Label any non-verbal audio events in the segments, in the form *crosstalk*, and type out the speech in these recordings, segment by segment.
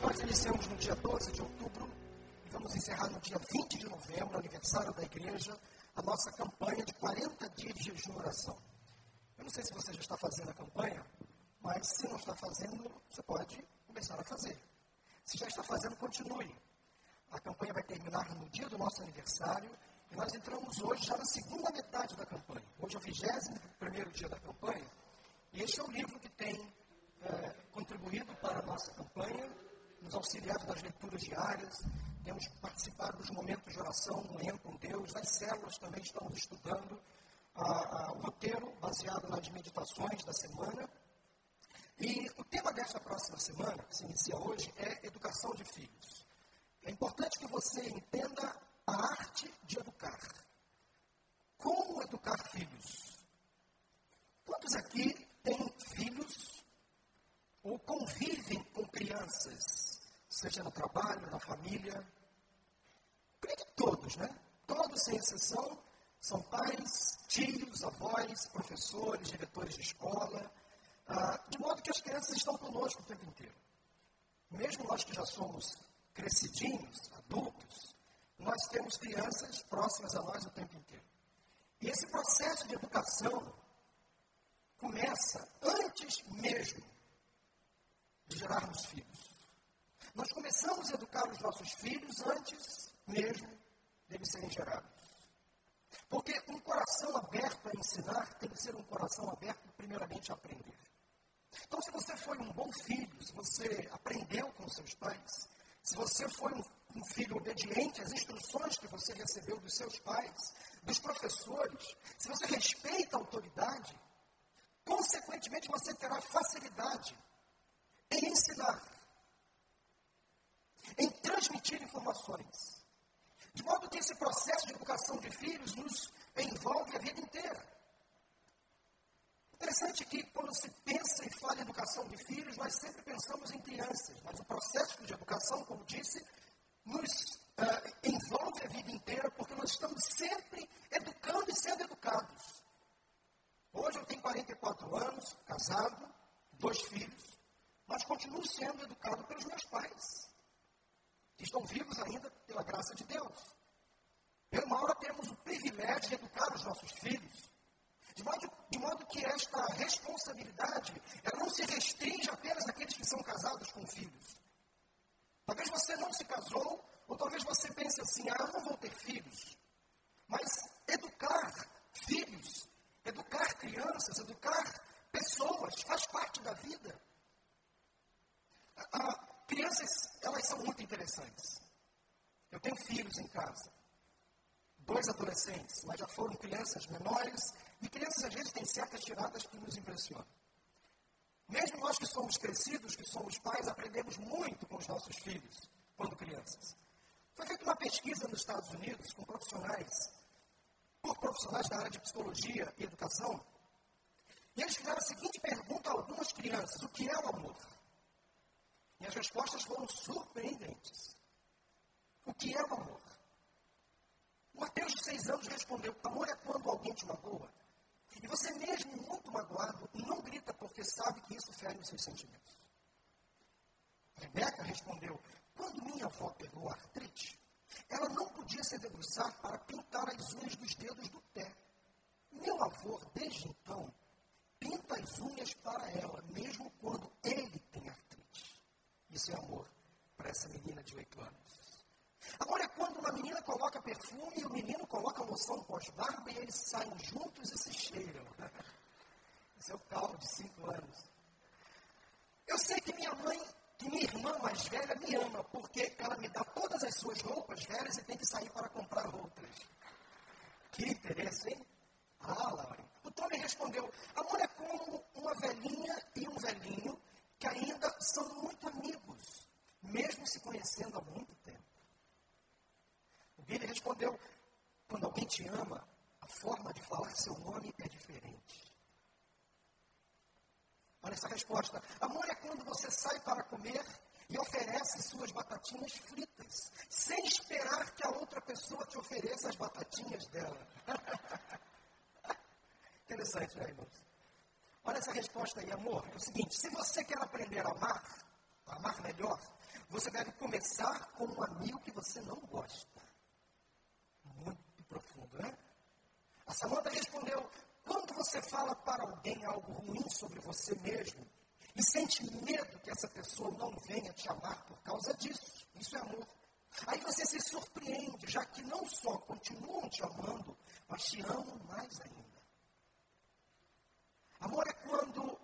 Nós iniciamos no dia 12 de outubro e vamos encerrar no dia 20 de novembro, aniversário da igreja, a nossa campanha de 40 dias de jejum e oração. Eu não sei se você já está fazendo a campanha, mas se não está fazendo, você pode começar a fazer. Se já está fazendo, continue. A campanha vai terminar no dia do nosso aniversário e nós entramos hoje já na segunda metade da campanha. Hoje é o 21 primeiro dia da campanha e este é o livro que tem é, contribuído para a nossa campanha, nos auxiliado das leituras diárias, temos participado dos momentos de oração, manhã com Deus, das células também estamos estudando o roteiro baseado nas meditações da semana. E o tema desta próxima semana, que se inicia hoje, é educação de filhos. É importante que você entenda a arte de educar. Como educar filhos? Quantos aqui têm filhos ou convivem com crianças, seja no trabalho, na família? Creio que todos, né? Todos, sem exceção, são pais, tios, avós, professores, diretores de escola, ah, de modo que as crianças estão conosco o tempo inteiro. Mesmo nós que já somos crescidinhos, adultos, nós temos crianças próximas a nós o tempo inteiro. E esse processo de educação começa antes mesmo de gerarmos filhos. Nós começamos a educar os nossos filhos antes mesmo deles serem gerados. Porque um coração aberto a ensinar tem que ser um coração aberto, primeiramente, a aprender. Então, se você foi um bom filho, se você aprendeu com seus pais, se você foi um, um filho obediente às instruções que você recebeu dos seus pais, dos professores, se você respeita a autoridade, consequentemente você terá facilidade em ensinar, em transmitir informações. De modo que esse processo de educação de filhos nos envolve a vida inteira. Interessante que quando se pensa e fala em educação de filhos, nós sempre pensamos em crianças, mas o processo de educação, como disse, nos uh, envolve a vida inteira, porque nós estamos sempre educando e sendo educados. Hoje eu tenho 44 anos, casado, dois filhos, mas continuo sendo educado pelos meus pais, estão vivos ainda pela graça de Deus. Eu, hora, temos o privilégio de educar os nossos filhos de modo, de modo que esta responsabilidade ela não se restringe apenas àqueles que são casados com filhos. Talvez você não se casou, ou talvez você pense assim, ah, eu não vou ter filhos. Mas educar filhos, educar crianças, educar pessoas, faz parte da vida. Ah, crianças, elas são muito interessantes. Eu tenho filhos em casa dois adolescentes, mas já foram crianças menores, e crianças às vezes têm certas tiradas que nos impressionam. Mesmo nós que somos crescidos, que somos pais, aprendemos muito com os nossos filhos quando crianças. Foi feita uma pesquisa nos Estados Unidos com profissionais, por profissionais da área de psicologia e educação, e eles fizeram a seguinte pergunta a algumas crianças: o que é o amor? E as respostas foram surpreendentes. O que é o amor? Mateus, de seis anos, respondeu: Amor é quando alguém te magoa. E você, mesmo muito magoado, não grita porque sabe que isso fere os seus sentimentos. Rebeca respondeu: Quando minha avó pegou artrite, ela não podia se debruçar para pintar as unhas dos dedos do pé. Meu avô, desde então, pinta as unhas para ela, mesmo quando ele tem artrite. Isso é amor para essa menina de oito anos. Agora quando uma menina coloca perfume e o menino coloca loção pós-barba e eles saem juntos e se cheiram. *laughs* Esse é o caldo de cinco anos. Eu sei que minha mãe, que minha irmã mais velha me ama, porque ela me dá todas as suas roupas velhas e tem que sair para comprar outras. Que interesse, hein? Ah, Laura. O Tony respondeu: Amor é como uma velhinha e um velhinho que ainda são muito amigos, mesmo se conhecendo há muito tempo. Ele respondeu: quando alguém te ama, a forma de falar seu nome é diferente. Olha essa resposta. Amor é quando você sai para comer e oferece suas batatinhas fritas, sem esperar que a outra pessoa te ofereça as batatinhas dela. *laughs* Interessante, né, irmãos? Olha essa resposta aí, amor. É o seguinte: se você quer aprender a amar, a amar melhor, Você deve começar com um amigo que você não gosta. Muito profundo, né? A Samanta respondeu: quando você fala para alguém algo ruim sobre você mesmo e sente medo que essa pessoa não venha te amar por causa disso, isso é amor. Aí você se surpreende, já que não só continuam te amando, mas te amam mais ainda. Amor é quando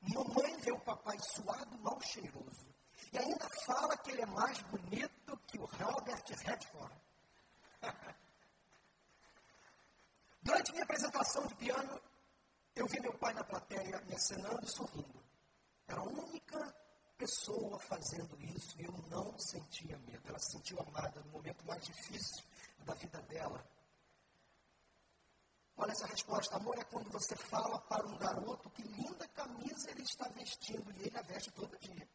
mamãe vê o papai suado, mal cheiroso. E ainda fala que ele é mais bonito que o Robert Redford. *laughs* Durante minha apresentação de piano, eu vi meu pai na plateia me acenando e sorrindo. Era a única pessoa fazendo isso e eu não sentia medo. Ela se sentiu amada no momento mais difícil da vida dela. Olha essa resposta. Amor é quando você fala para um garoto que linda camisa ele está vestindo e ele a veste todo dia.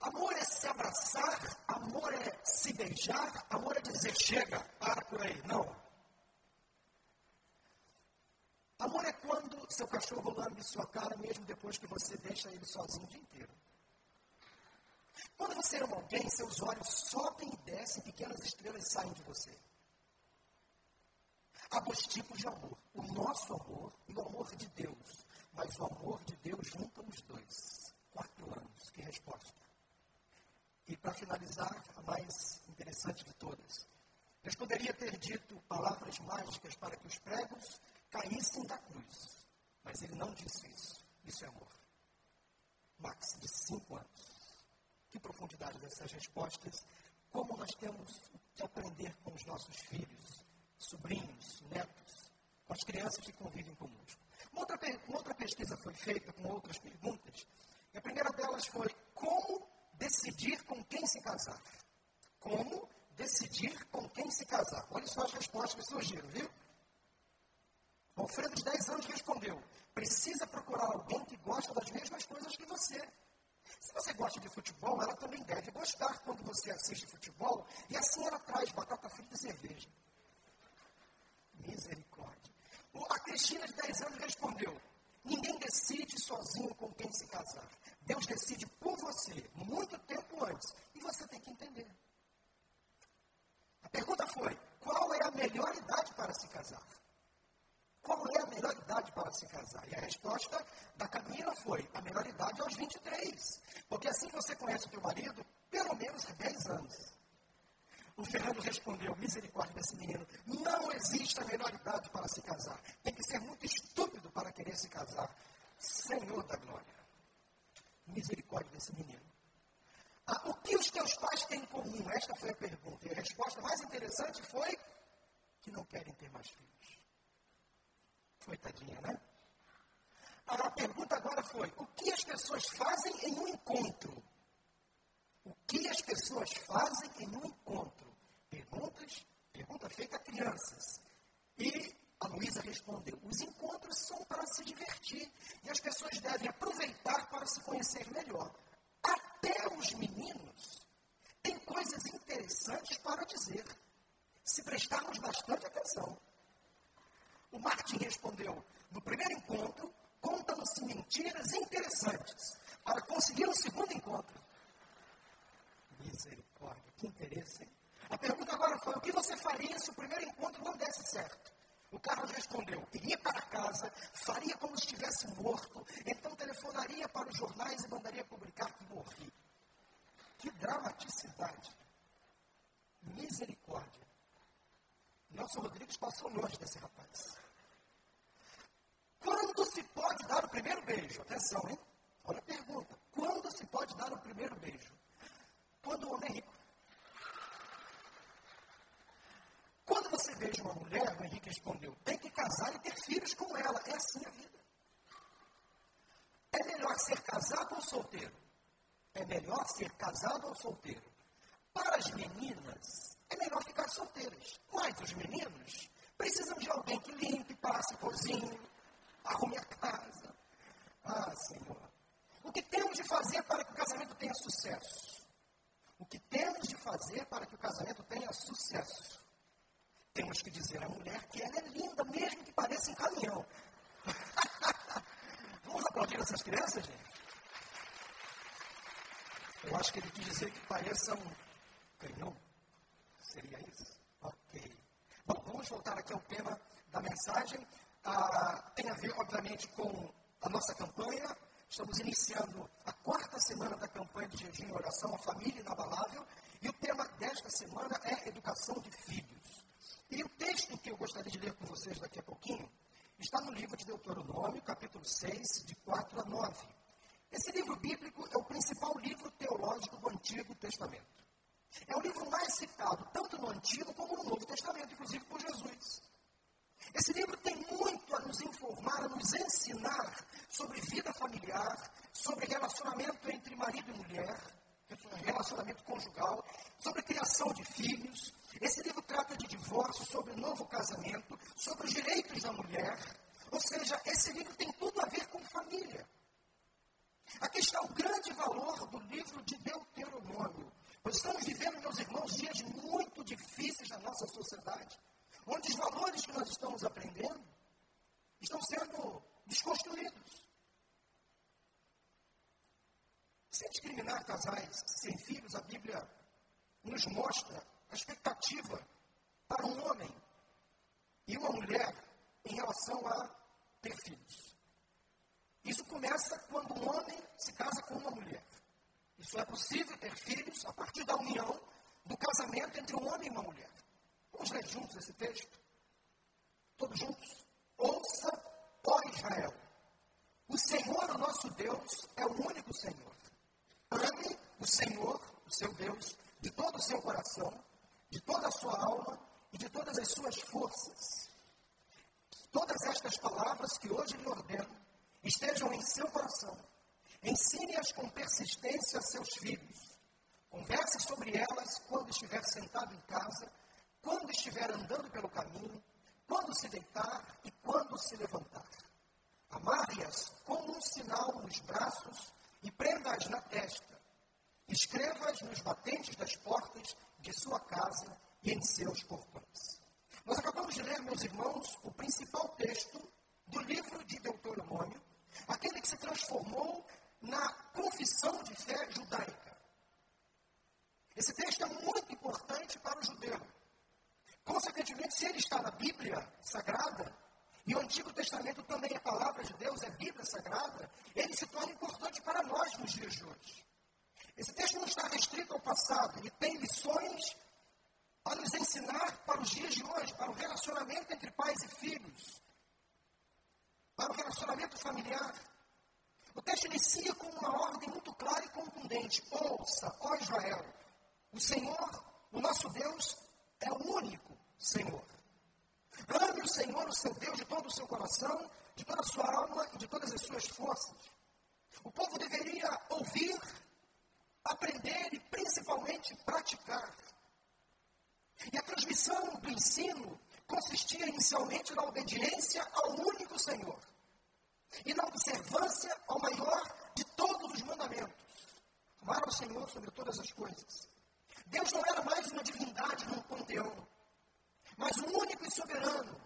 Amor é se abraçar, amor é se beijar, amor é dizer chega, para por aí. Não. Amor é quando seu cachorro lambe sua cara mesmo depois que você deixa ele sozinho o dia inteiro. Quando você ama alguém, seus olhos sobem e descem, pequenas estrelas saem de você. Há dois tipos de amor: o nosso amor e o amor de Deus. Mas o amor de Deus junta os dois. Quatro anos, que resposta. E para finalizar, a mais interessante de todas. Deus poderia ter dito palavras mágicas para que os pregos caíssem da cruz. Mas ele não disse isso. Isso é amor. Max, de cinco anos. Que profundidade dessas respostas. Como nós temos que aprender com os nossos filhos, sobrinhos, netos, com as crianças que convivem conosco. Uma outra, uma outra pesquisa foi feita com outras perguntas. E a primeira delas foi como decidir com quem se casar. Como decidir com quem se casar. Olha só as respostas que surgiram, viu? Alfredo, de 10 anos, respondeu: precisa procurar alguém que gosta das mesmas coisas que você. Se você gosta de futebol, ela também deve gostar quando você assiste futebol, e assim ela traz batata frita e cerveja. Misericórdia. A Cristina, de 10 anos, respondeu: Ninguém decide sozinho com quem se casar. Deus decide por você, muito tempo antes. E você tem que entender. A pergunta foi: qual é a melhor idade para se casar? Qual é a melhor idade para se casar? E a resposta da Camila foi: a melhor idade é aos 23. Porque assim você conhece o teu marido, pelo menos há 10 anos. O Fernando respondeu: misericórdia desse menino. Não existe a melhor idade para se casar. Tem que ser muito estúpido para querer se casar. Senhor da glória. Misericórdia desse menino. Ah, o que os teus pais têm em comum? Esta foi a pergunta. E a resposta mais interessante foi que não querem ter mais filhos. Coitadinha, né? A pergunta agora foi: o que as pessoas fazem em um encontro? O que as pessoas fazem em um encontro? Perguntas, pergunta feita a crianças. E a Luísa respondeu: os encontros são para se divertir e as pessoas devem aproveitar para se conhecer melhor. Até os meninos têm coisas interessantes para dizer, se prestarmos bastante atenção. O Martin respondeu: no primeiro encontro, contam-se mentiras interessantes para conseguir um segundo encontro. Misericórdia, que interesse, hein? A pergunta agora foi: o que você faria se o primeiro encontro não desse certo? O Carlos respondeu: iria para casa, faria como se estivesse morto, então telefonaria para os jornais e mandaria publicar que morri. Que dramaticidade! Misericórdia. Nelson Rodrigues passou longe desse rapaz. Quando se pode dar o primeiro beijo? Atenção, hein? Olha a pergunta. Quando se pode dar o primeiro beijo? Quando o homem rico. Beija uma mulher, o Henrique respondeu, tem que casar e ter filhos com ela. É assim a vida. É melhor ser casado ou solteiro? É melhor ser casado ou solteiro? Para as meninas, é melhor ficar solteiras. Mas os meninos precisam de alguém que limpe, passe, cozinhe, arrume a casa. Ah, Senhor. O que temos de fazer para que o casamento tenha sucesso? O que temos de fazer para que o casamento tenha sucesso? Temos que dizer à mulher que ela é linda, mesmo que pareça um caminhão. *laughs* Vamos aplaudir essas crianças, gente? Eu acho que ele quis dizer que pareça um canhão. Seria isso? Ok. Bom, vamos voltar aqui ao tema da mensagem. Ah, tem a ver, obviamente, com a nossa campanha. Estamos iniciando a quarta semana da campanha de jejum e oração, a família inabalável. E o tema desta semana é educação de filhos. E o texto que eu gostaria de ler com vocês daqui a pouquinho está no livro de Deuteronômio, capítulo 6, de 4 a 9. Esse livro bíblico é o principal livro teológico do Antigo Testamento. É o livro mais citado, tanto no Antigo como no Novo Testamento, inclusive por Jesus. Esse livro tem muito a nos informar, a nos ensinar sobre vida familiar, sobre relacionamento entre marido e mulher, relacionamento conjugal, sobre criação de filhos. death que hoje lhe ordeno estejam em seu coração. Ensine-as com persistência a seus filhos. Converse sobre elas quando estiver sentado em casa, quando estiver andando pelo caminho, quando se deitar e quando se levantar. Amarre-as como um sinal nos braços e prenda-as na testa. Escreva-as nos batentes das portas de sua casa e em seus portões. Nós acabamos de ler, meus irmãos, o principal texto do livro de Deuteronômio, aquele que se transformou na confissão de fé judaica. Esse texto é muito importante para o judeu. Consequentemente, se ele está na Bíblia Sagrada, e o Antigo Testamento também é palavra de Deus, é Bíblia Sagrada, ele se torna importante para nós nos dias de hoje. Esse texto não está restrito ao passado, ele tem lições a nos ensinar para os dias de hoje, para o relacionamento entre pais e filhos, para o relacionamento familiar. O texto inicia com uma ordem muito clara e contundente: Ouça, ó Israel, o Senhor, o nosso Deus, é o único Senhor. Ame o Senhor, o seu Deus, de todo o seu coração, de toda a sua alma e de todas as suas forças. O povo deveria ouvir, aprender e principalmente praticar. E a transmissão do ensino consistia inicialmente na obediência ao único Senhor e na observância ao maior de todos os mandamentos. Amar ao Senhor sobre todas as coisas. Deus não era mais uma divindade num panteão, mas o único e soberano.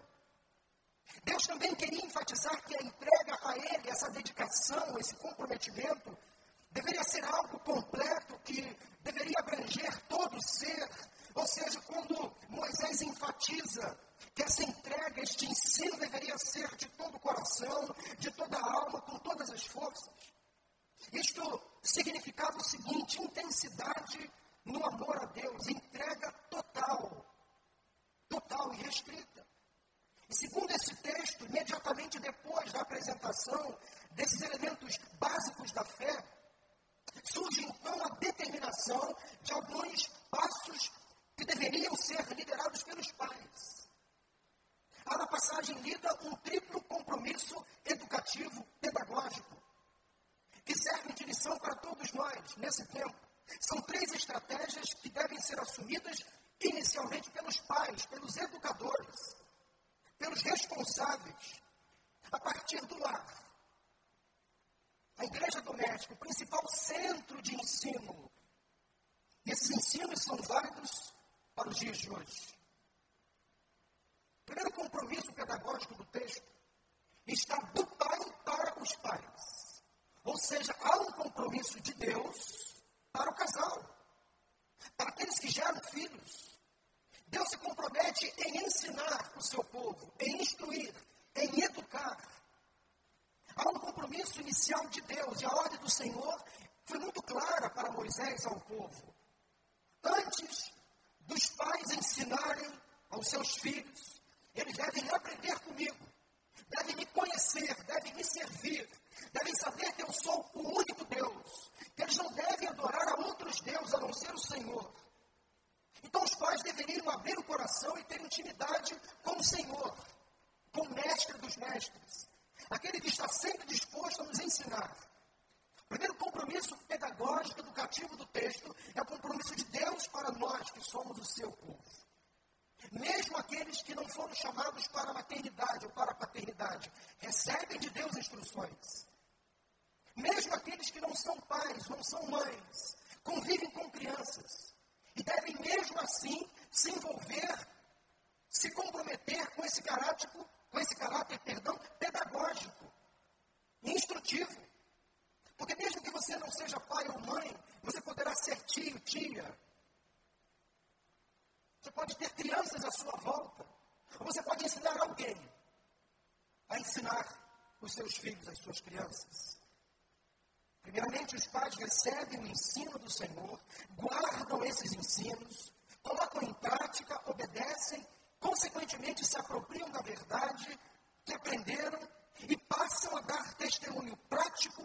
Deus também queria enfatizar que a entrega a Ele, essa dedicação, esse comprometimento, deveria ser algo completo que deveria abranger todo o ser. Ou seja, quando Moisés enfatiza que essa entrega, este ensino deveria ser de todo o coração, de toda a alma, com todas as forças. Isto significava o seguinte: intensidade no amor a Deus, entrega total, total e restrita. E segundo esse texto, imediatamente depois da apresentação desses elementos básicos da fé, surge então a determinação de alguns passos que deveriam ser liderados pelos pais. Há na passagem lida um triplo compromisso educativo, pedagógico, que serve de lição para todos nós nesse tempo. São três estratégias que devem ser assumidas inicialmente pelos pais, pelos educadores, pelos responsáveis, a partir do lar. A igreja doméstica, o principal centro de ensino. Esses ensinos são válidos para os dias de hoje. O primeiro compromisso pedagógico do texto está do pai para os pais. Ou seja, há um compromisso de Deus para o casal, para aqueles que geram filhos. Deus se compromete em ensinar o seu povo, em instruir, em educar. Há um compromisso inicial de Deus e a ordem do Senhor foi muito clara para Moisés ao povo. Antes dos pais ensinarem aos seus filhos. Eles devem aprender comigo, devem me conhecer, devem me servir, devem saber que eu sou o único Deus, que eles não devem adorar a outros deuses a não ser o Senhor. Então os pais deveriam abrir o coração e ter intimidade com o Senhor, com o mestre dos mestres, aquele que está sempre disposto a nos ensinar. Primeiro compromisso pedagógico, educativo do texto é o compromisso de Deus para nós que somos o seu povo. Mesmo aqueles que não foram chamados para a maternidade ou para a paternidade, recebem de Deus instruções. Mesmo aqueles que não são pais, não são mães, convivem com crianças e devem mesmo assim se envolver, se comprometer com esse caráter, com esse caráter, perdão, pedagógico, instrutivo. Porque mesmo que você não seja pai ou mãe, você poderá ser tio, tia. Você pode ter crianças à sua volta. Ou você pode ensinar alguém a ensinar os seus filhos, as suas crianças. Primeiramente, os pais recebem o ensino do Senhor, guardam esses ensinos, colocam em prática, obedecem, consequentemente se apropriam da verdade que aprenderam e passam a dar testemunho prático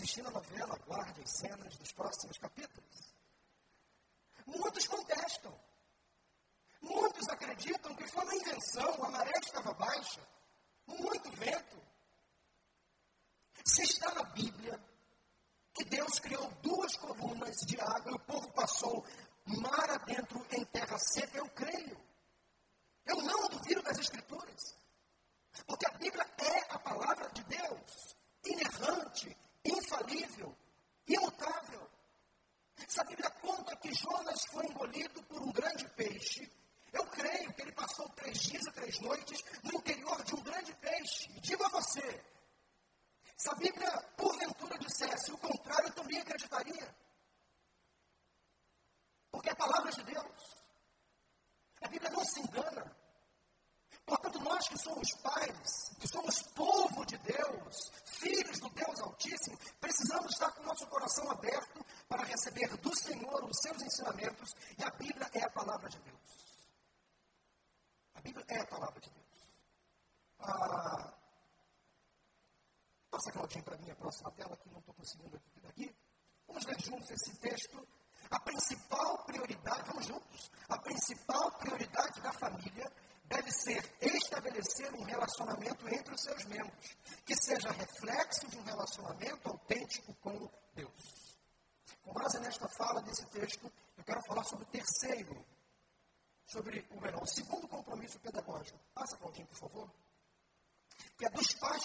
assistindo a novela, aguarde as cenas dos próximos capítulos.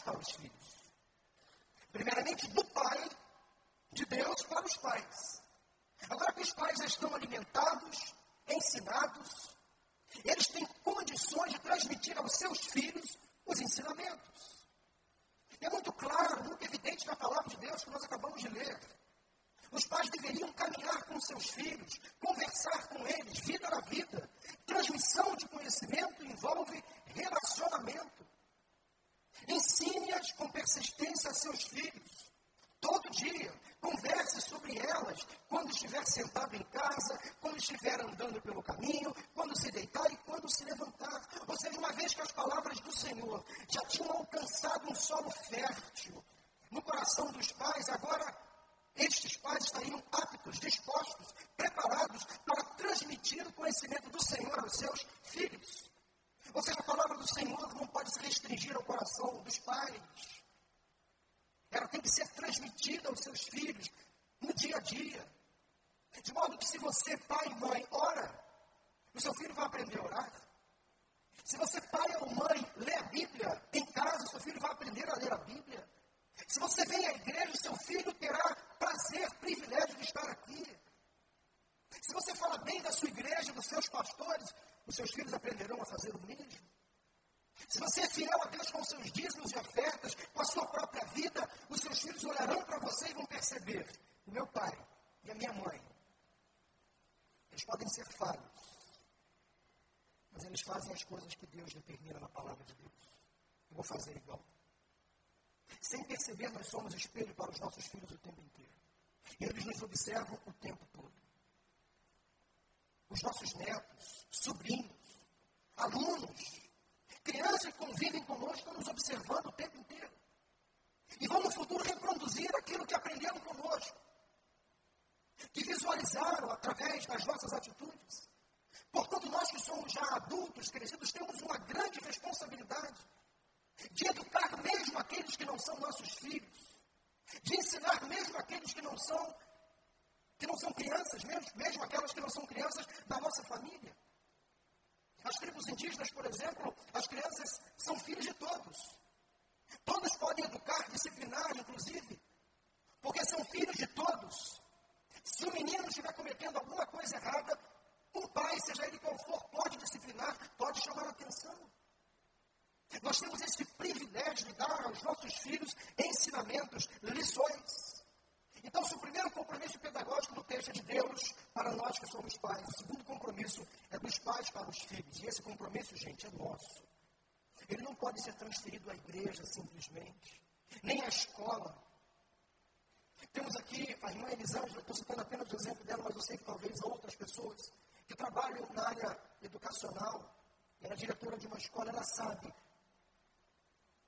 afastar. Filhos no dia a dia. De modo que se você, pai e mãe, ora, o seu filho vai aprender a orar. Se você, pai ou mãe, lê a Bíblia em casa, o seu filho vai aprender a ler a Bíblia. Se você vem à igreja, o seu filho terá prazer, privilégio de estar aqui. Se você fala bem da sua igreja, dos seus pastores, os seus filhos aprenderão a fazer o mesmo. Se você é fiel a Deus com seus dízimos e ofertas, com a sua própria vida, os seus filhos olharão para você e vão perceber: o meu pai e a minha mãe, eles podem ser falhos, mas eles fazem as coisas que Deus determina na palavra de Deus. Eu vou fazer igual. Sem perceber, nós somos espelho para os nossos filhos o tempo inteiro. E eles nos observam o tempo todo. Os nossos netos, sobrinhos, alunos, crianças que convivem conosco estão nos observando o tempo inteiro. E vão no futuro reproduzir aquilo que aprenderam conosco. Que visualizaram através das nossas atitudes. Portanto, nós que somos já adultos, crescidos, temos uma grande responsabilidade de educar mesmo aqueles que não são nossos filhos, de ensinar mesmo aqueles que não são que não são crianças, mesmo, mesmo aquelas que não são crianças da nossa família. As tribos indígenas, por exemplo, as crianças são filhos de todos. Todos podem educar, disciplinar, inclusive, porque são filhos de todos. Se o menino estiver cometendo alguma coisa errada, o pai, seja ele qual for, pode disciplinar, pode chamar a atenção. Nós temos esse privilégio de dar aos nossos filhos ensinamentos, lições. Então, se o primeiro compromisso pedagógico do texto é de Deus para nós que somos pais, o segundo compromisso é dos pais para os filhos. E esse compromisso, gente, é nosso. Ele não pode ser transferido à igreja simplesmente, nem à escola. Temos aqui a irmã Elisângela, estou citando apenas o exemplo dela, mas eu sei que talvez outras pessoas que trabalham na área educacional, ela é diretora de uma escola, ela sabe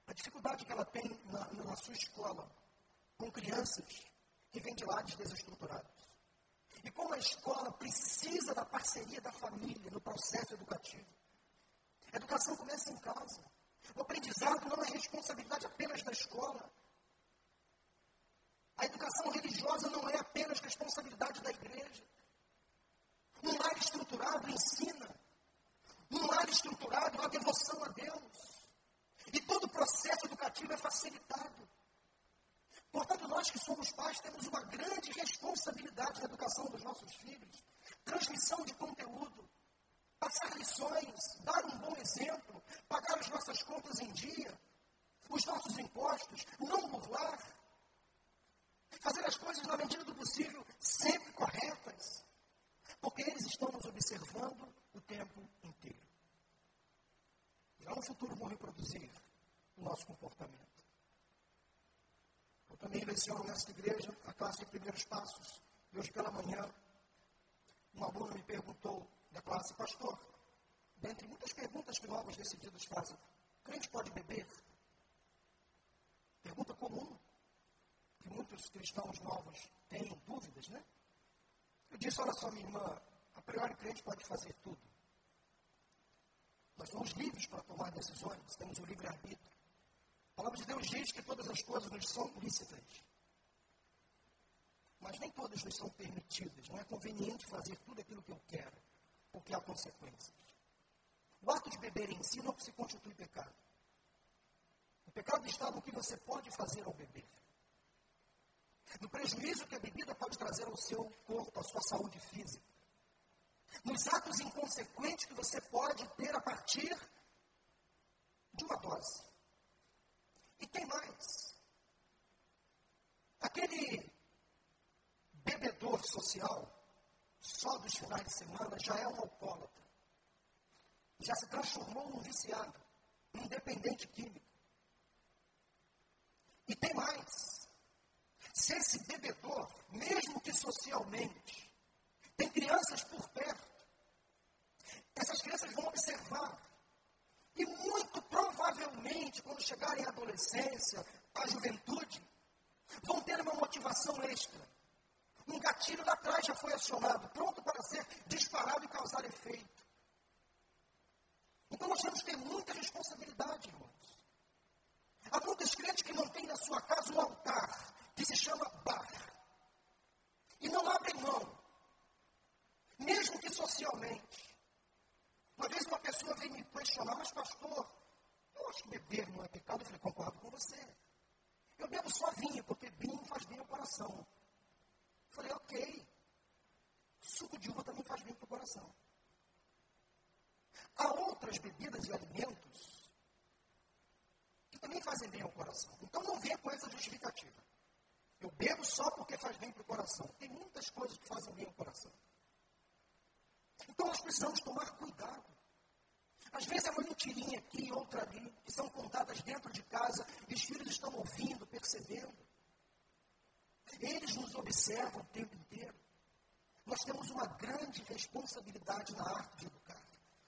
a dificuldade que ela tem na, na sua escola com crianças que vêm de lares desestruturados. E como a escola precisa da parceria da família no processo educativo. A educação começa em casa. O aprendizado não é responsabilidade apenas da escola. A educação religiosa não é apenas responsabilidade da igreja. Um lar estruturado ensina. Um lar estruturado a devoção a Deus. E todo o processo educativo é facilitado. Portanto, nós que somos pais temos uma grande responsabilidade na educação dos nossos filhos. Transmissão de conteúdo, passar lições, dar um bom exemplo, pagar as nossas contas em dia, os nossos impostos, não burlar, fazer as coisas na medida do possível sempre corretas, porque eles estão nos observando o tempo inteiro lá no futuro vão reproduzir o nosso comportamento. Eu também leciono nesta igreja a classe de primeiros passos. E hoje pela manhã, um aluno me perguntou da classe, pastor, dentre muitas perguntas que novos decididos fazem, crente pode beber? Pergunta comum, que muitos cristãos novos têm dúvidas, né? Eu disse, olha só, minha irmã, a priori crente pode fazer tudo. Nós somos livres para tomar decisões, temos o livre-arbítrio. A palavra de Deus diz que todas as coisas nos são lícitas. Mas nem todas nos são permitidas. Não é conveniente fazer tudo aquilo que eu quero, porque há consequências. O ato de beber em si não se constitui pecado. O pecado está no que você pode fazer ao beber. No prejuízo que a bebida pode trazer ao seu corpo, à sua saúde física nos atos inconsequentes que você pode ter a partir de uma dose. E tem mais. Aquele bebedor social, só dos finais de semana, já é um alcoólatra. Já se transformou num viciado, num dependente químico. E tem mais se esse bebedor, mesmo que socialmente, tem crianças por perto, essas crianças vão observar. E muito provavelmente, quando chegarem à adolescência, à juventude, vão ter uma motivação extra. Um gatilho lá atrás já foi acionado, pronto para ser disparado e causar efeito. Então nós temos que ter muita responsabilidade, irmãos. Há muitos crentes que não têm na sua casa um altar que se chama bar. E não abrem mão, mesmo que socialmente. Uma vez uma pessoa veio me questionar, mas pastor, eu acho que beber não é pecado. Eu falei, concordo com você. Eu bebo só vinho, porque vinho faz bem ao coração. Eu falei, ok. Suco de uva também faz bem para o coração. Há outras bebidas e alimentos que também fazem bem ao coração. Então não venha com essa justificativa. Eu bebo só porque faz bem para o coração. Tem muitas coisas que fazem bem ao coração. Então nós precisamos tomar cuidado. Às vezes é uma mentirinha aqui, outra ali, que são contadas dentro de casa e os filhos estão ouvindo, percebendo. Eles nos observam o tempo inteiro. Nós temos uma grande responsabilidade na arte de educar.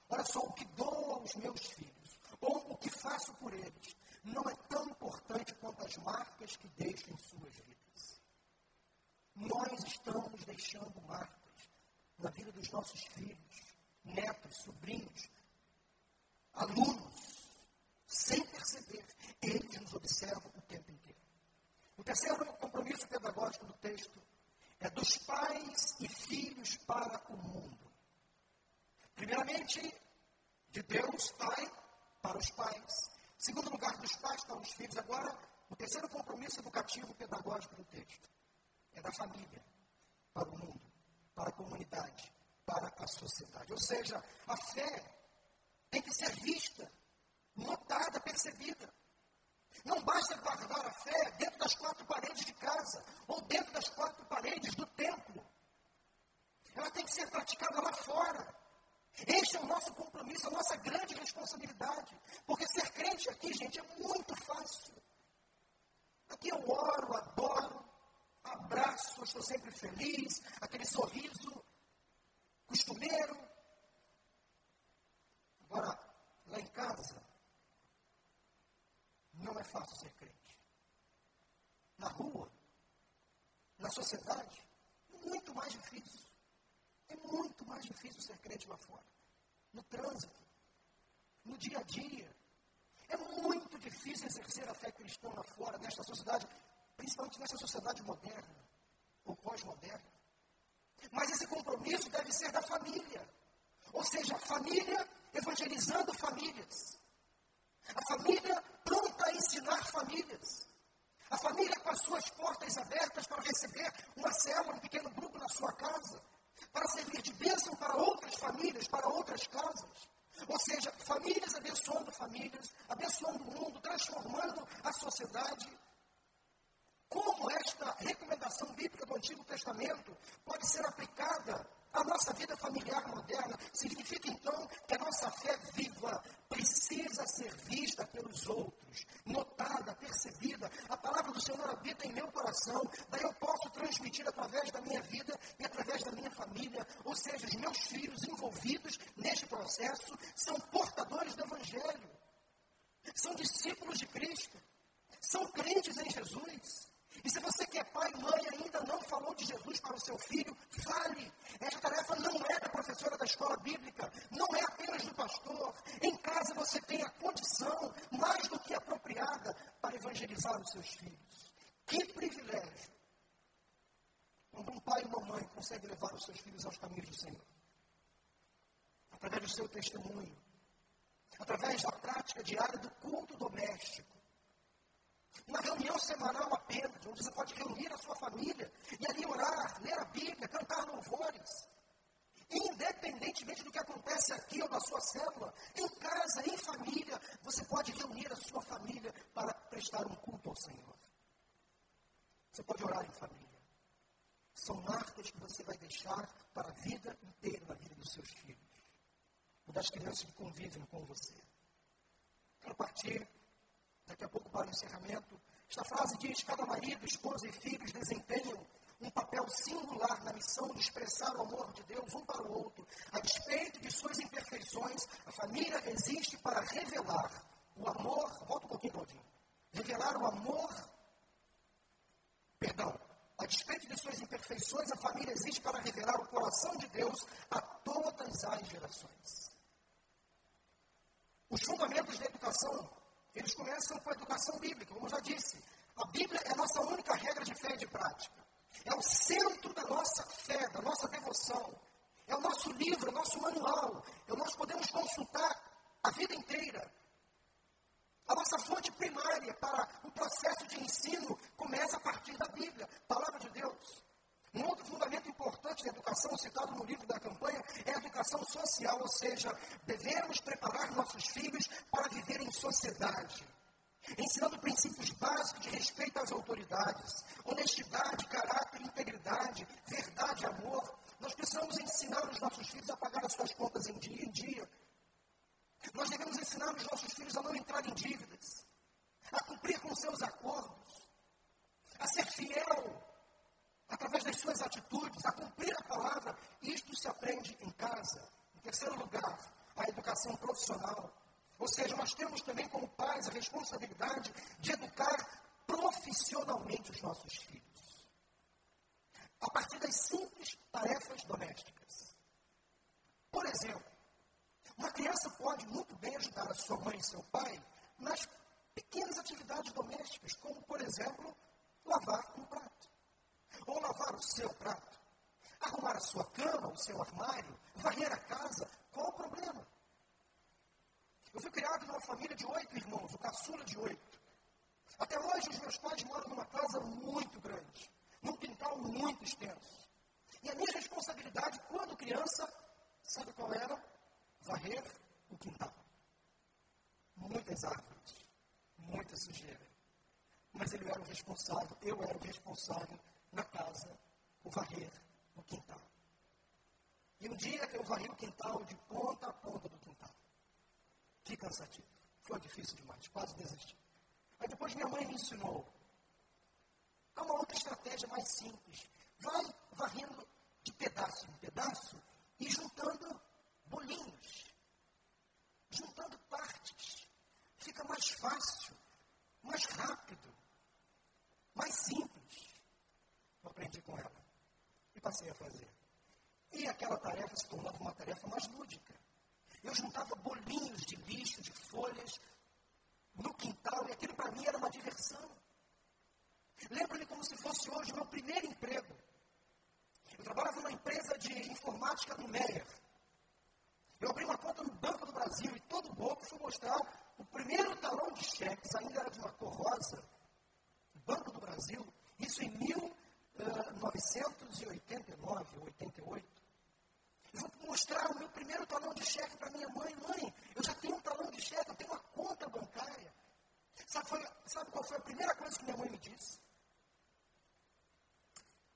Olha só, o que dou aos meus filhos, ou o que faço por eles, não é tão importante quanto as marcas que deixo em suas vidas. Nós estamos deixando marcas na vida dos nossos filhos, netos, sobrinhos, alunos, sem perceber. Eles nos observam o tempo inteiro. O terceiro compromisso pedagógico do texto é dos pais e filhos para o mundo. Primeiramente, de Deus, Pai, para os pais. Segundo lugar, dos pais para os filhos. Agora, o terceiro compromisso educativo pedagógico do texto é da família para o mundo, para a comunidade, para a sociedade. Ou seja, a fé tem que ser vista, notada, percebida. Não basta guardar a fé dentro das quatro paredes de casa ou dentro das quatro paredes do templo. Ela tem que ser praticada lá fora. Este é o nosso compromisso, a nossa grande responsabilidade. Porque ser crente aqui, gente, é muito fácil. Aqui eu oro, adoro, abraço, estou sempre feliz, aquele sorriso costumeiro. Agora, lá em casa, não é fácil ser crente. Na rua, na sociedade, muito mais difícil. É muito mais difícil ser crente lá fora. No trânsito, no dia a dia. É muito difícil exercer a fé cristã lá fora, nesta sociedade, principalmente nessa sociedade moderna, ou pós-moderna. Mas esse compromisso deve ser da família. Ou seja, a família evangelizando famílias. A família pronta a ensinar famílias. A família com as suas portas abertas para receber uma célula, um pequeno grupo na sua casa, para servir de bênção para outras famílias, para outras casas. Ou seja, famílias abençoando famílias, abençoando o mundo, transformando a sociedade. Como esta recomendação bíblica do Antigo Testamento pode ser aplicada a nossa vida familiar moderna significa então que a nossa fé viva precisa ser vista pelos outros, notada, percebida. A palavra do Senhor habita em meu coração, daí eu posso transmitir através da minha vida e através da minha família. Ou seja, os meus filhos envolvidos neste processo são portadores do Evangelho, são discípulos de Cristo, são crentes em Jesus. E se você que é pai e mãe ainda não falou de Jesus para o seu filho, fale. Esta tarefa não é da professora da escola bíblica, não é apenas do pastor. Em casa você tem a condição mais do que apropriada para evangelizar os seus filhos. Que privilégio! Quando um pai e uma mãe conseguem levar os seus filhos aos caminhos do Senhor. Através do seu testemunho. Através da prática diária do culto doméstico uma reunião semanal apenas, onde você pode reunir a sua família e ali orar, ler a Bíblia, cantar louvores. Independentemente do que acontece aqui ou na sua célula, em casa, em família, você pode reunir a sua família para prestar um culto ao Senhor. Você pode orar em família. São marcas que você vai deixar para a vida inteira na vida dos seus filhos, ou das crianças que convivem com você. Quero partir daqui a pouco para o encerramento. Esta frase diz: Cada marido, esposa e filhos desempenham um papel singular na missão de expressar o amor de Deus um para o outro. A despeito de suas imperfeições, a família existe para revelar o amor. Volta um pouquinho, Claudinho. Revelar o amor. Perdão. A despeito de suas imperfeições, a família existe para revelar o coração de Deus a todas as gerações. Os fundamentos da educação eles começam com a educação bíblica, como eu já disse. A Bíblia é a nossa única regra de fé e de prática. É o centro da nossa fé, da nossa devoção. É o nosso livro, o nosso manual. É nós podemos consultar a vida inteira. A nossa fonte primária para o processo de ensino começa a partir da Bíblia, palavra de Deus. Um outro fundamento importante da educação, citado no livro da campanha, é a educação social, ou seja, devemos preparar nossos filhos para viver em sociedade, ensinando princípios básicos de respeito às autoridades, honestidade, caráter, integridade, verdade, amor. Nós precisamos ensinar os nossos filhos a pagar as suas contas em dia em dia, nós devemos ensinar os nossos filhos a não entrar em dívidas, a cumprir com seus acordos, a ser fiel através das suas atitudes, a cumprir a palavra. Isto se aprende em casa. Em terceiro lugar, a educação profissional. Ou seja, nós temos também como pais a responsabilidade de educar profissionalmente os nossos filhos. A partir das simples tarefas domésticas. Por exemplo, uma criança pode muito bem ajudar a sua mãe e seu pai nas pequenas atividades domésticas, como, por exemplo, lavar um prato, seu prato, arrumar a sua cama, o seu armário, varrer a casa. Qual o problema? Eu fui criado numa família de oito irmãos, o caçula de oito. Até hoje, os meus pais moram numa casa muito grande, num quintal muito extenso. E a minha responsabilidade, quando criança, sabe qual era? varrer o quintal. Muitas árvores, muita sujeira. Mas ele era o responsável, eu era o responsável na casa por varrer o quintal. E um dia eu varri o quintal de ponta a ponta do quintal. Que cansativo. Foi difícil demais, quase desisti. Aí depois minha mãe me ensinou. Há uma outra estratégia mais simples. Vai varrendo de pedaço em pedaço e juntando bolinhos, juntando partes. Fica mais fácil, mais rápido, mais simples. Eu aprendi com ela e passei a fazer. E aquela tarefa se tornava uma tarefa mais lúdica. Eu juntava bolinhos de lixo, de folhas, no quintal, e aquilo para mim era uma diversão. Lembro-me como se fosse hoje o meu primeiro emprego. Eu trabalhava numa empresa de informática no Meyer. Eu abri uma conta no Banco do Brasil e todo bobo fui mostrar o primeiro talão de cheques, ainda era de uma cor rosa, Banco do Brasil, isso em 1989, 88. Eu vou mostrar o meu primeiro talão de cheque para minha mãe. Mãe, eu já tenho um talão de cheque, eu tenho uma conta bancária. Sabe, foi, sabe qual foi a primeira coisa que minha mãe me disse?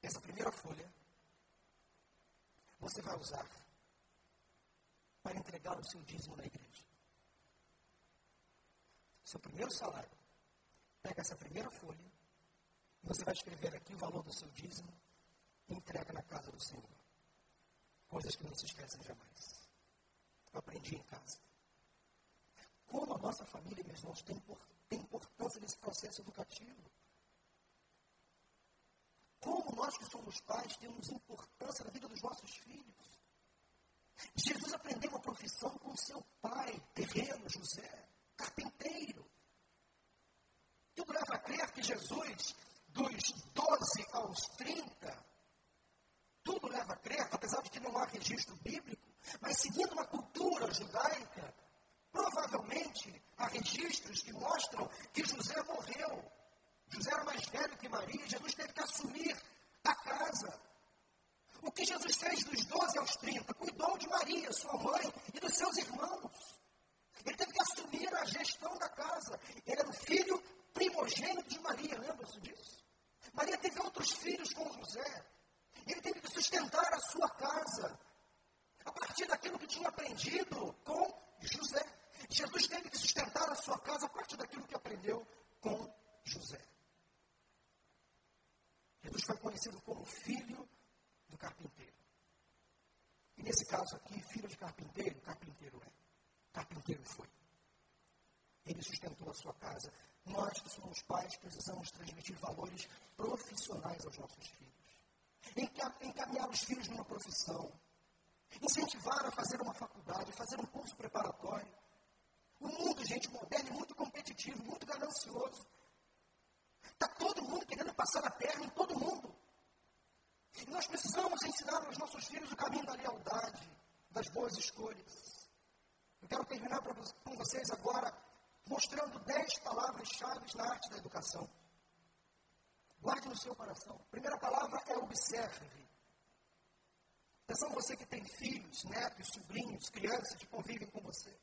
Essa primeira folha você vai usar para entregar o seu dízimo na igreja. Seu primeiro salário. Pega essa primeira folha você vai escrever aqui o valor do seu dízimo e entrega na casa do Senhor. Coisas que não se esquecem jamais. Eu aprendi em casa. Como a nossa família, meus irmãos, tem, tem importância nesse processo educativo. Como nós que somos pais temos importância na vida dos nossos filhos. Jesus aprendeu uma profissão com seu pai, terreno, José, carpinteiro. Tudo leva a crer que Jesus, dos 12 aos 30, tudo leva a crer, apesar de que não há registro bíblico, mas seguindo uma cultura judaica, provavelmente há registros que mostram que José morreu. José era mais velho que Maria, Jesus teve que assumir a casa. O que Jesus fez dos 12 aos 30? Cuidou de Maria, sua mãe, e dos seus irmãos. Ele teve que assumir a gestão da casa. Ele era o filho primogênito de Maria, lembra-se disso? Maria teve outros filhos com José. Ele teve que sustentar a sua casa a partir daquilo que tinha aprendido com José. Jesus teve que sustentar a sua casa a partir daquilo que aprendeu com José. Jesus foi conhecido como filho do carpinteiro. E nesse caso aqui, filho de carpinteiro, carpinteiro é. Carpinteiro foi. Ele sustentou a sua casa. Nós que somos pais precisamos transmitir valores profissionais aos nossos filhos. encaminhar os filhos numa profissão, incentivar a fazer uma faculdade, fazer um curso preparatório. O mundo, gente, moderno é muito competitivo, muito ganancioso. Está todo mundo querendo passar a perna em todo mundo. E nós precisamos ensinar aos nossos filhos o caminho da lealdade, das boas escolhas. Eu quero terminar com vocês agora mostrando dez palavras-chave na arte da educação. Guarde no seu coração. A primeira palavra é observe. Atenção você que tem filhos, netos, sobrinhos, crianças que convivem com você.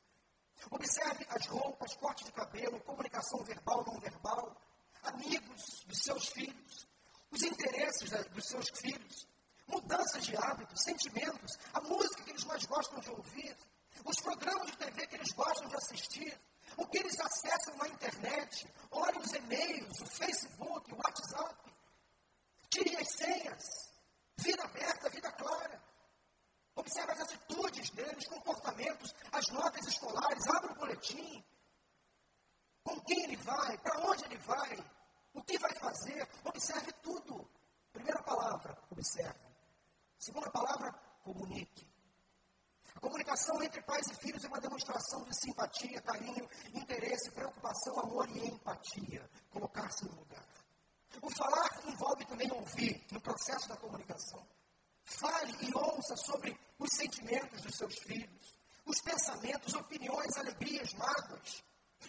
Observe as roupas, corte de cabelo, comunicação verbal, não verbal, amigos dos seus filhos, os interesses dos seus filhos, mudanças de hábitos, sentimentos, a música que eles mais gostam de ouvir, os programas de TV que eles gostam de assistir, o que eles acessam na internet, olhem os e-mails, o Facebook, o WhatsApp, tirem as senhas, vida aberta, vida clara. Observe as atitudes deles, comportamentos, as notas escolares, abra o boletim. Com quem ele vai, para onde ele vai, o que vai fazer, observe tudo. Primeira palavra, observe. Segunda palavra, comunique. Comunicação entre pais e filhos é uma demonstração de simpatia, carinho, interesse, preocupação, amor e empatia. Colocar-se no lugar. O falar envolve também ouvir no processo da comunicação. Fale e ouça sobre os sentimentos dos seus filhos, os pensamentos, opiniões, alegrias, mágoas,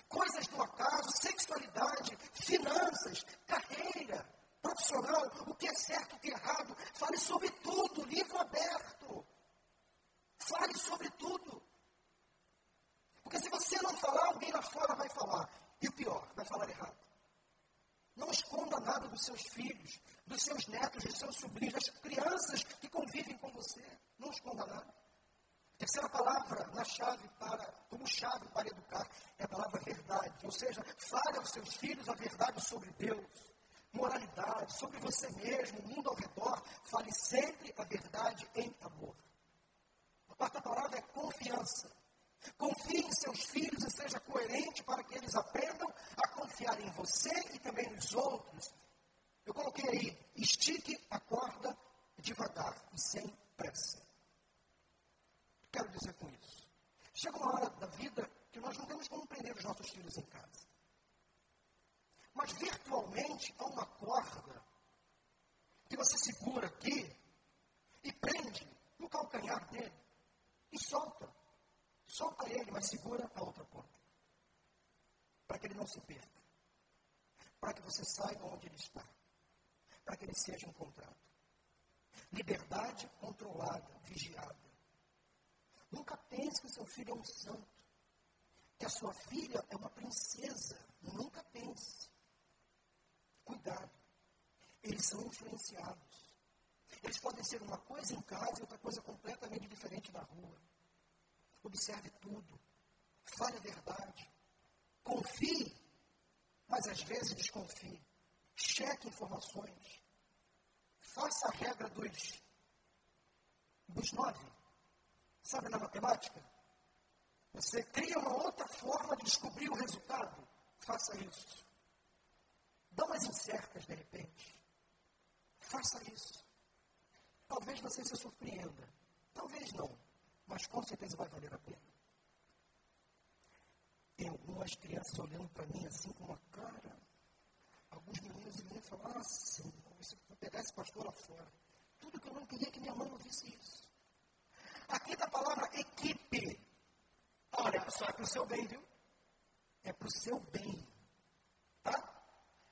coisas do acaso, sexualidade, finanças, carreira, profissional, o que é certo, o que é errado. Fale sobre tudo, livro aberto. Fale sobre tudo. Porque se você não falar, alguém lá fora vai falar. E o pior, vai falar errado. Não esconda nada dos seus filhos, dos seus netos, dos seus sobrinhos, das crianças que convivem com você. Não esconda nada. Terceira palavra na chave para, como chave para educar, é a palavra verdade. Ou seja, fale aos seus filhos a verdade sobre Deus, moralidade, sobre você mesmo, o mundo ao redor. Fale sempre a verdade em amor. Quarta palavra é confiança. Confie em seus filhos e seja coerente para que eles aprendam a confiar em você e também nos outros. Eu coloquei aí, estique a corda devagar e sem pressa. Quero dizer com isso. Chega uma hora da vida que nós não temos como prender os nossos filhos em casa. Mas virtualmente há uma corda que você segura aqui e prende no calcanhar dele e solta. Solta ele, mas segura a outra ponta. Para que ele não se perca. Para que você saiba onde ele está. Para que ele seja encontrado. Liberdade controlada, vigiada. Nunca pense que o seu filho é um santo. Que a sua filha é uma princesa. Nunca pense. Cuidado. Eles são influenciados. Eles podem ser uma coisa em casa e outra coisa completamente diferente na rua. Observe tudo. Fale a verdade. Confie, mas às vezes desconfie. Cheque informações. Faça a regra dos, dos nove. Sabe na matemática? Você cria uma outra forma de descobrir o resultado. Faça isso. Dá umas incertas de repente. Faça isso. Talvez você se surpreenda. Talvez não. Mas com certeza vai valer a pena. Tem algumas crianças olhando para mim assim com uma cara. Alguns meninos e meninas falam, ah, sim, vou pegar esse pastor lá fora. Tudo que eu não queria que minha mãe ouvisse isso. Aqui da palavra equipe. Olha, só é para o seu bem, viu? É para o seu bem. Tá?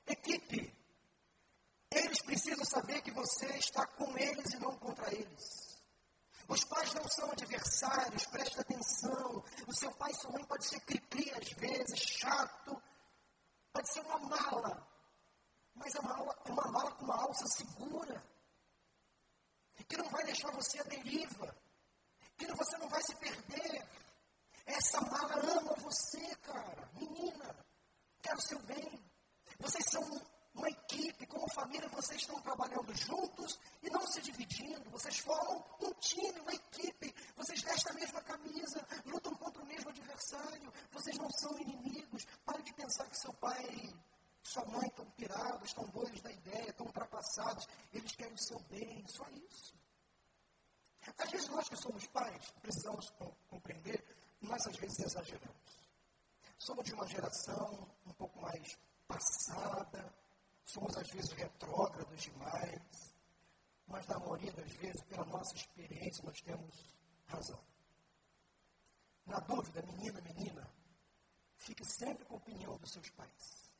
Equipe. Eles precisam saber que você está com eles e não contra eles. Os pais não são adversários, preste atenção. O seu pai e sua mãe pode ser cri-cri às vezes, chato, pode ser uma mala. Mas é uma, é uma mala com uma alça segura, que não vai deixar você à deriva que você não vai se perder. Essa mala ama você, cara. Menina, quero o seu bem. Vocês são uma equipe, como família, vocês estão trabalhando juntos e não se dividindo. Vocês formam um time, uma equipe. Vocês vestem a mesma camisa, lutam contra o mesmo adversário. Vocês não são inimigos. Pare de pensar que seu pai sua mãe estão pirados, estão doidos da ideia, estão ultrapassados. Eles querem o seu bem, só isso. Às vezes nós que somos pais precisamos compreender, nós às vezes exageramos. Somos de uma geração um pouco mais passada, somos às vezes retrógrados demais, mas na maioria das vezes, pela nossa experiência, nós temos razão. Na dúvida, menina, menina, fique sempre com a opinião dos seus pais.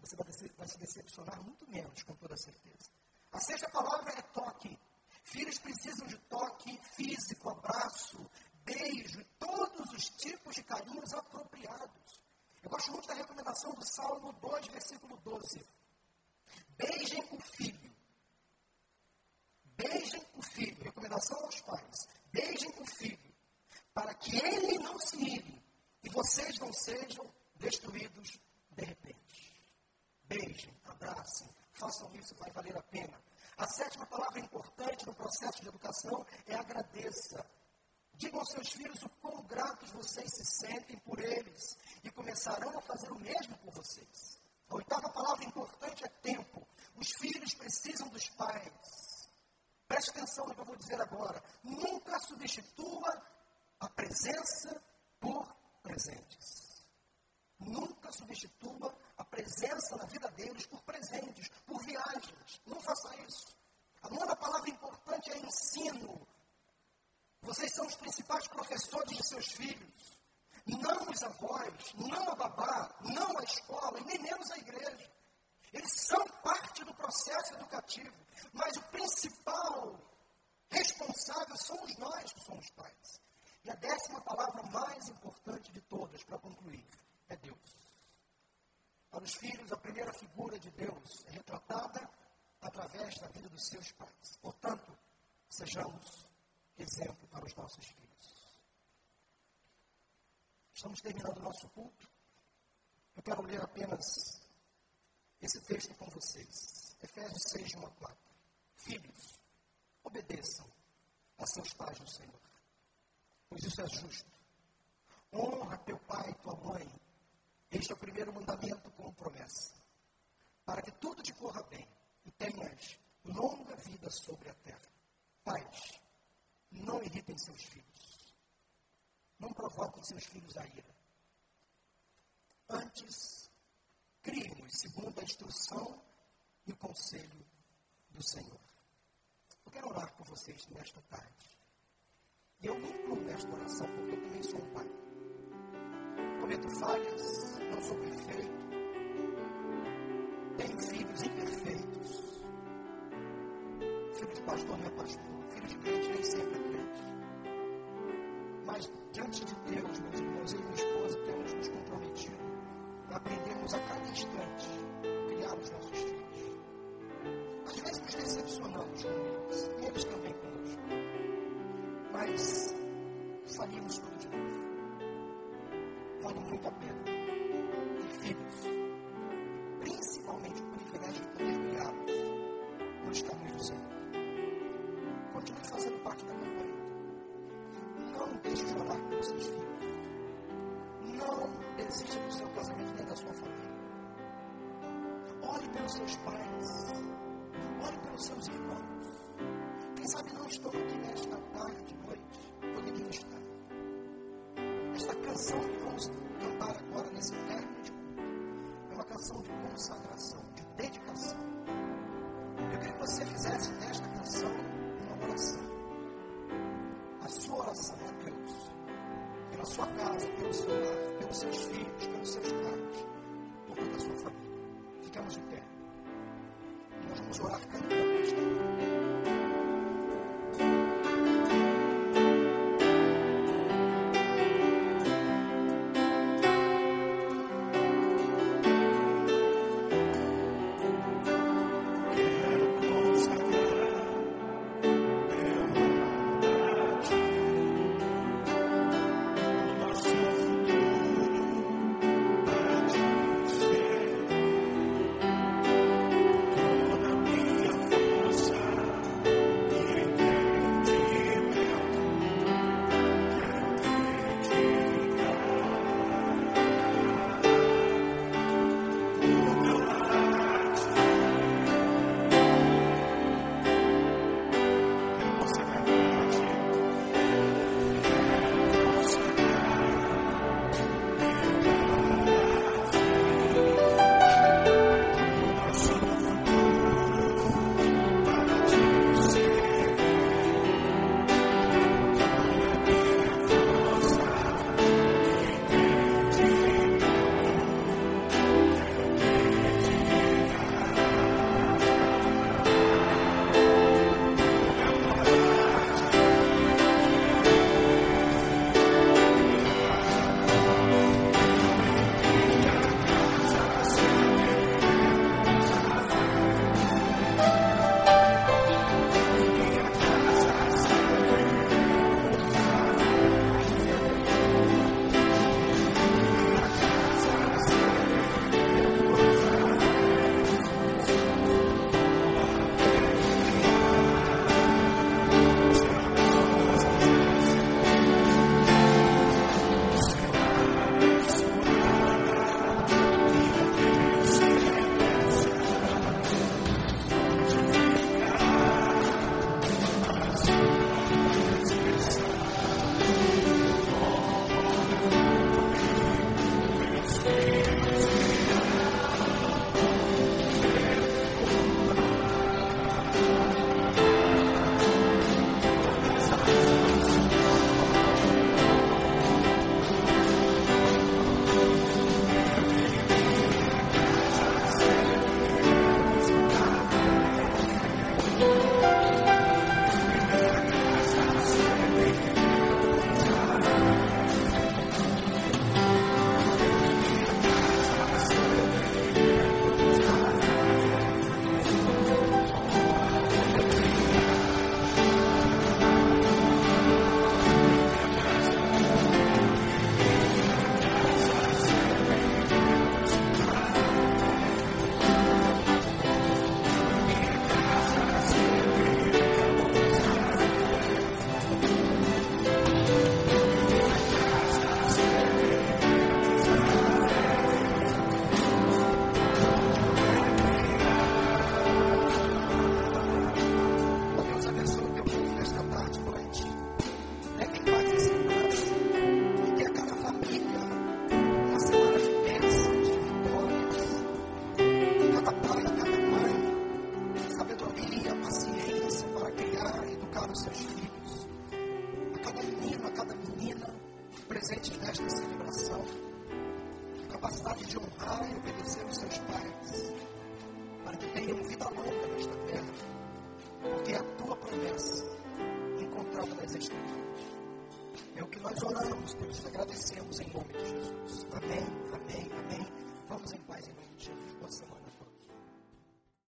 Você vai, se decepcionar muito menos, com toda certeza. A sexta palavra é toque. Filhos precisam de toque físico, abraço, beijo, todos os tipos de carinhos apropriados. Eu gosto muito da do Salmo 2, versículo 12. Beijem o filho. Beijem o filho. Recomendação aos pais. Beijem o filho. Para que ele não se ire e vocês não sejam destruídos de repente. Beijem, abracem, façam isso, vai valer a pena. A sétima palavra importante no processo de educação é agradeça. Digam aos seus filhos o quão gratos vocês se sentem por eles e começarão a fazer o mesmo por vocês. A oitava palavra importante é tempo. Os filhos precisam dos pais. Preste atenção no que eu vou dizer agora. Nunca substitua a presença por presentes. Nunca substitua a presença na vida deles por presentes, por viagens. Não faça isso. A nona palavra importante é ensino. Vocês são os principais professores de seus filhos. Não os avós, não a babá, não a escola e nem menos a igreja. Eles são parte do processo educativo, mas o principal responsável somos nós que somos pais. E a décima palavra mais importante de todas, para concluir, é Deus. Para os filhos, a primeira figura de Deus é retratada através da vida dos seus pais. Portanto, sejamos exemplo para os nossos filhos. Estamos terminando o nosso culto. Eu quero ler apenas esse texto com vocês. Efésios 6, 1 a 4. Filhos, obedeçam a seus pais no Senhor, pois isso é justo. Honra teu pai e tua mãe. Este é o primeiro mandamento com promessa. Para que tudo te corra bem e tenhas longa vida sobre a terra. Pais, não irritem seus filhos. Não provoquem seus filhos a ira. Antes, criem-nos segundo a instrução e o conselho do Senhor. Eu quero orar por vocês nesta tarde. E eu me incluo nesta oração porque eu também sou um pai. Cometo falhas, não sou perfeito. Tenho filhos imperfeitos. Filho de pastor não é pastor. De crente nem sempre crente. Mas diante de Deus, meus irmãos, eu e minha esposa temos nos comprometido a aprendermos a cada instante criar os nossos filhos. Às vezes nos decepcionamos com eles, eles também conosco. Mas falimos tudo de novo. Vale muito a pena ter filhos, pelos seus pais. Ore pelos seus irmãos. Quem sabe não estão aqui nesta tarde, noite. Poderiam estar. Esta canção que vamos cantar agora nesse término é uma canção de consagração, de dedicação. Eu queria que você fizesse desta canção uma oração. A sua oração a Deus. Pela sua casa, pelo seu lar, pelos seus filhos, pelos seus pais, por toda a sua família. E